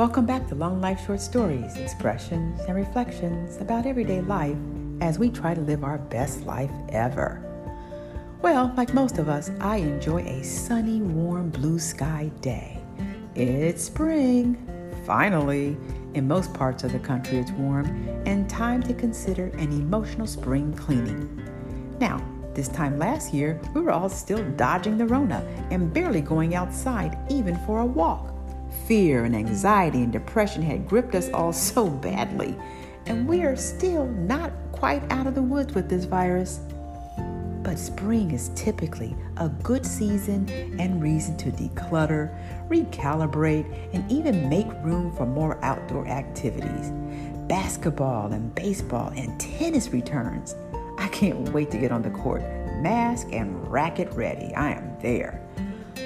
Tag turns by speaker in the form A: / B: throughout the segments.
A: Welcome back to Long Life Short Stories, expressions and reflections about everyday life as we try to live our best life ever. Well, like most of us, I enjoy a sunny, warm, blue sky day. It's spring, finally. In most parts of the country, it's warm and time to consider an emotional spring cleaning. Now, this time last year, we were all still dodging the Rona and barely going outside, even for a walk. Fear and anxiety and depression had gripped us all so badly, and we are still not quite out of the woods with this virus. But spring is typically a good season and reason to declutter, recalibrate, and even make room for more outdoor activities. Basketball and baseball and tennis returns. I can't wait to get on the court, mask and racket ready. I am there.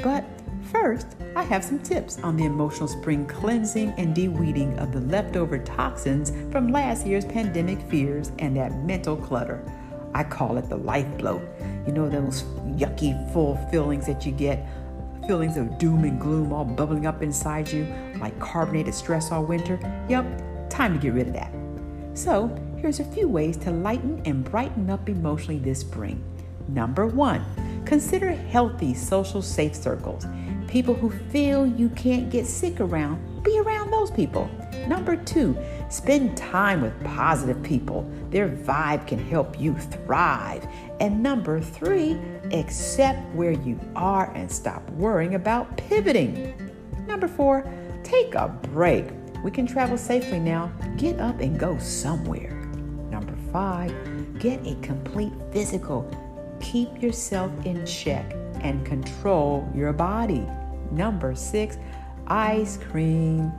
A: But first, I have some tips on the emotional spring cleansing and de-weeding of the leftover toxins from last year's pandemic fears and that mental clutter. I call it the life bloat. You know, those yucky, full feelings that you get, feelings of doom and gloom all bubbling up inside you like carbonated stress all winter. Yep, time to get rid of that. So, here's a few ways to lighten and brighten up emotionally this spring. Number one, consider healthy social safe circles. People who feel you can't get sick around, be around those people. Number two, spend time with positive people. Their vibe can help you thrive. And number three, accept where you are and stop worrying about pivoting. Number four, take a break. We can travel safely now. Get up and go somewhere. Number five, get a complete physical. Keep yourself in check and control your body. Number six, ice cream.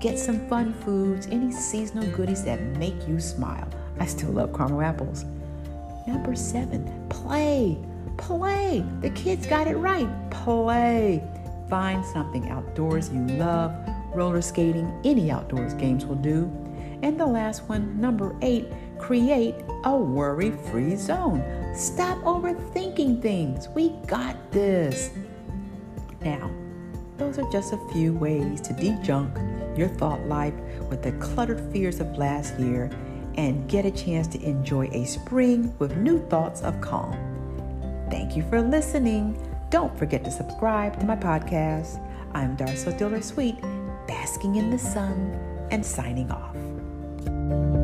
A: Get some fun foods, any seasonal goodies that make you smile. I still love caramel apples. Number seven, play. Play. The kids got it right. Play. Find something outdoors you love. Roller skating, any outdoors games will do. And the last one, number eight, create a worry free zone. Stop overthinking things. We got this. Now, those are just a few ways to de-junk your thought life with the cluttered fears of last year and get a chance to enjoy a spring with new thoughts of calm. Thank you for listening. Don't forget to subscribe to my podcast. I'm Darcel Diller Sweet, basking in the sun and signing off.